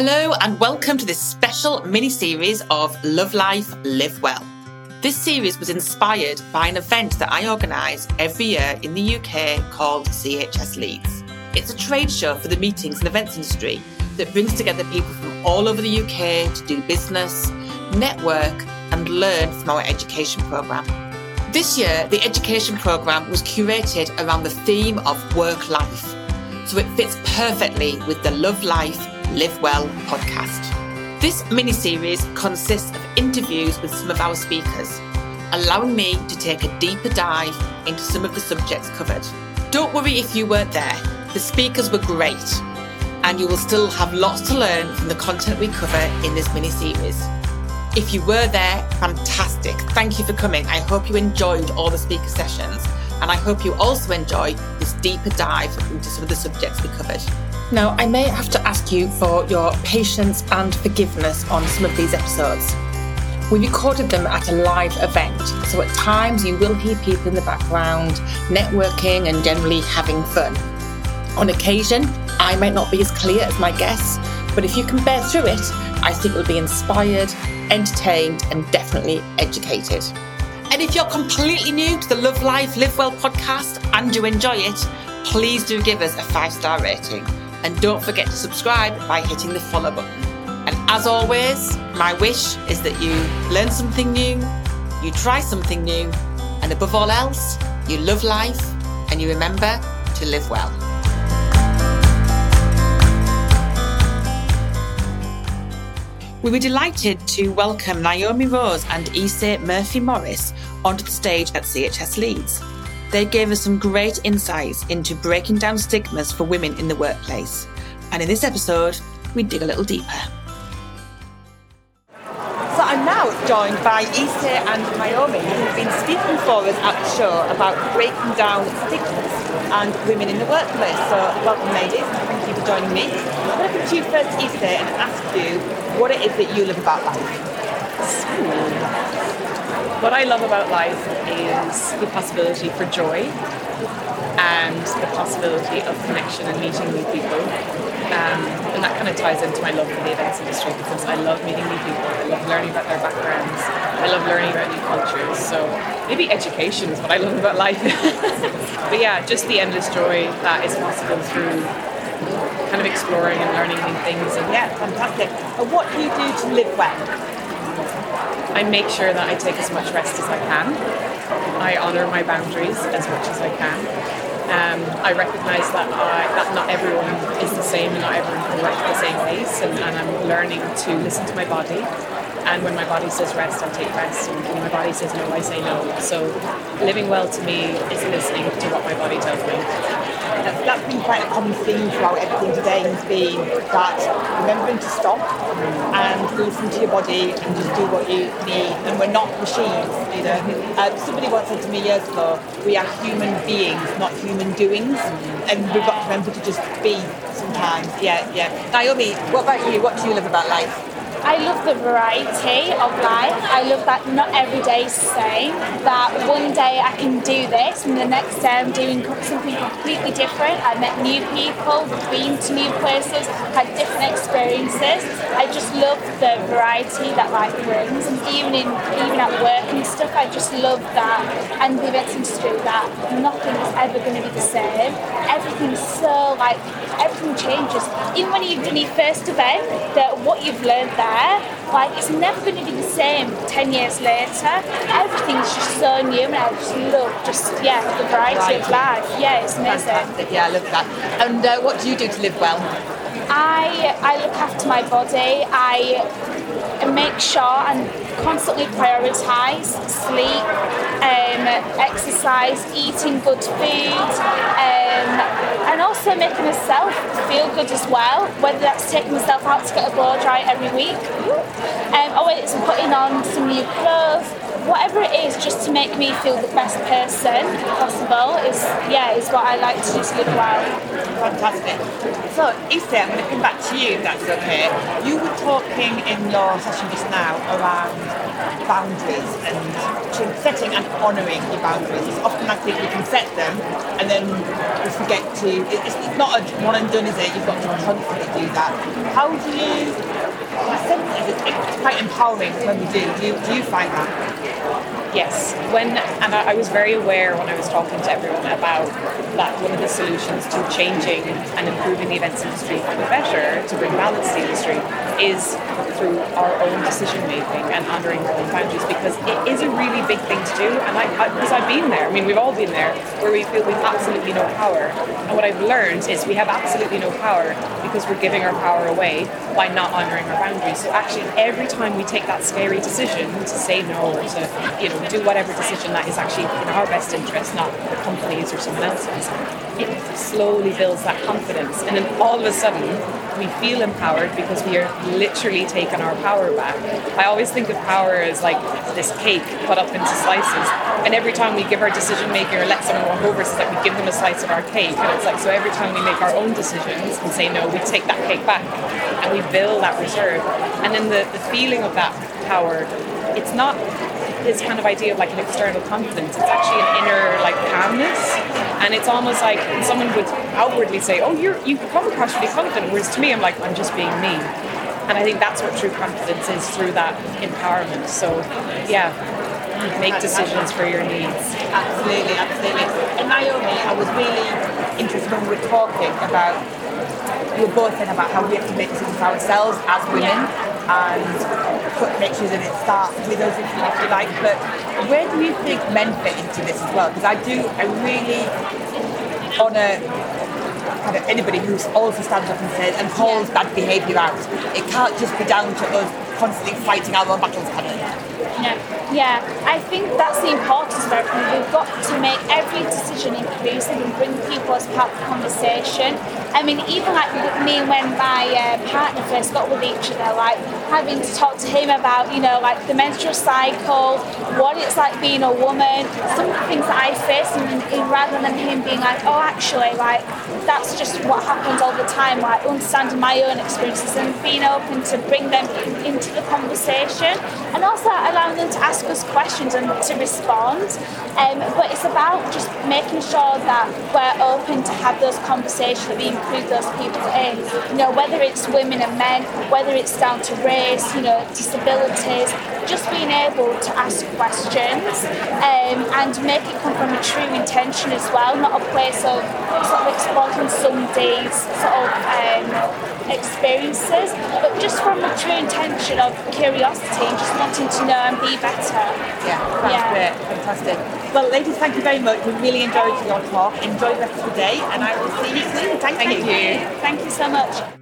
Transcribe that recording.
Hello, and welcome to this special mini series of Love Life, Live Well. This series was inspired by an event that I organise every year in the UK called CHS Leeds. It's a trade show for the meetings and events industry that brings together people from all over the UK to do business, network, and learn from our education programme. This year, the education programme was curated around the theme of work life, so it fits perfectly with the Love Life, Live Well podcast. This mini series consists of interviews with some of our speakers, allowing me to take a deeper dive into some of the subjects covered. Don't worry if you weren't there, the speakers were great, and you will still have lots to learn from the content we cover in this mini series. If you were there, fantastic. Thank you for coming. I hope you enjoyed all the speaker sessions, and I hope you also enjoy this deeper dive into some of the subjects we covered. Now, I may have to ask you for your patience and forgiveness on some of these episodes. We recorded them at a live event, so at times you will hear people in the background networking and generally having fun. On occasion, I might not be as clear as my guests, but if you can bear through it, I think you'll be inspired, entertained, and definitely educated. And if you're completely new to the Love Life, Live Well podcast and you enjoy it, please do give us a five star rating. And don't forget to subscribe by hitting the follow button. And as always, my wish is that you learn something new, you try something new, and above all else, you love life and you remember to live well. We were delighted to welcome Nyomi Rose and Ise Murphy Morris onto the stage at CHS Leeds. They gave us some great insights into breaking down stigmas for women in the workplace. And in this episode, we dig a little deeper. So I'm now joined by Ise and Nyomi, who've been speaking for us at the show about breaking down stigmas and women in the workplace. So welcome ladies, thank you for joining me. I'm going to come to you first, Ise, and ask you what it is that you love about life. What I love about life is the possibility for joy and the possibility of connection and meeting new people. Um, and that kind of ties into my love for the events industry because I love meeting new people. I love learning about their backgrounds. I love learning about new cultures. So maybe education is what I love about life. but yeah, just the endless joy that is possible through kind of exploring and learning new things. And Yeah, fantastic. And what do you do to live well? I make sure that I take as much rest as I can. I honour my boundaries as much as I can. Um, I recognise that I, that not everyone is the same and not everyone can work at the same pace, and, and I'm learning to listen to my body. And when my body says rest, I take rest, and when my body says no, I say no. So living well to me is listening to what my body tells me. That's, that's been quite a common theme throughout everything today has been that remembering to stop and listen to your body and just do what you need. And we're not machines, you know. Um, somebody once said to me years ago, we are human beings, not human doings. And we've got to remember to just be sometimes. Yeah, yeah. Nyomi, what about you? What do you love about life? I love the variety of life. I love that not every day is the same. That one day I can do this, and the next day I'm doing something completely different. I met new people, been to new places, had different experiences. I just love the variety that life brings, and even in even at work and stuff, I just love that. And the events industry, that nothing is ever going to be the same. Everything's so like everything changes. Even when you've done your first event, that what you've learned there, like it's never going to be the same 10 years later. Everything's just so new and I just love just, yeah, the variety of life. Yeah, it's amazing. Fantastic. Yeah, I love that. And uh, what do you do to live well? I, I look after my body. I make sure and constantly prioritise sleep, um, exercise, eating good food, um, and also making myself feel good as well. Whether that's taking myself out to get a blow dry every week, um, or it's putting on some new clothes, whatever it is, just to make me feel the best person possible is yeah is what I like to do to live well. Fantastic. So, Ise, I'm going to come back to you if that's okay. You were talking in your session just now around boundaries and setting and honouring your boundaries. It's often I think we can set them and then we forget to, it's, it's not a one and done, is it? You've got to constantly do that. How do you, I it's quite empowering when we do. Do you, do you find that? Yes, when and I, was very aware when I was talking to everyone about that one of the solutions to changing and improving the events industry for the better, to bring balance to the industry, is through our own decision making and honouring our own boundaries because it is a really big thing to do. And I, because I've been there, I mean, we've all been there, where we feel we've absolutely no power. And what I've learned is we have absolutely no power because we're giving our power away by not honouring our boundaries. So actually, every time we take that scary decision to say no or to, you know, do whatever decision that is actually in our best interest, not the company's or someone else's, it slowly builds that confidence. And then all of a sudden, we feel empowered because we are literally taking our power back. I always think of power as like this cake cut up into slices. And every time we give our decision maker or let someone walk over, it's like we give them a slice of our cake. And it's like, so every time we make our own decisions and say no, we take that cake back and we build that reserve. And then the, the feeling of that power, it's not this kind of idea of like an external confidence. It's actually an inner like calmness, and it's almost like someone would outwardly say, "Oh, you're you come across really confident," whereas to me, I'm like, I'm just being me. And I think that's what true confidence is through that empowerment. So, yeah, make decisions for your needs. Absolutely, absolutely. And Nyomi, I was really interested when we were talking about we were both saying about how we have to make decisions for ourselves as women. Yeah and put pictures and it start with us if you like. But where do you think men fit into this as well? Because I do, I really honour kind of anybody who also stands up and says and calls bad behaviour out. It can't just be down to us constantly fighting our own battles, can it? No. Yeah, I think that's the importance of everything. We've got to make every decision inclusive and bring people as part of the conversation. I mean, even like me when my uh, partner first got with each other, like having to talk to him about, you know, like the menstrual cycle, what it's like being a woman, some of the things that I face, and, and rather than him being like, oh, actually, like that's just what happens all the time, like understanding my own experiences and being open to bring them into the conversation and also allowing them to ask us questions and to respond. Um, but it's about just making sure that we're open to have those conversations, that we include those people in, you know, whether it's women and men, whether it's down to race, you know, disabilities, just being able to ask questions um, and make it come from a true intention as well, not a place of sort of exploiting somebody's sort of um, experiences, but just from a true intention of curiosity and just wanting to know and be better. Yeah, yeah. great, fantastic. Well, ladies, thank you very much. We really enjoyed your talk. Enjoy the rest of the day, and I will see you soon. Thank, thank you. you. Thank you so much.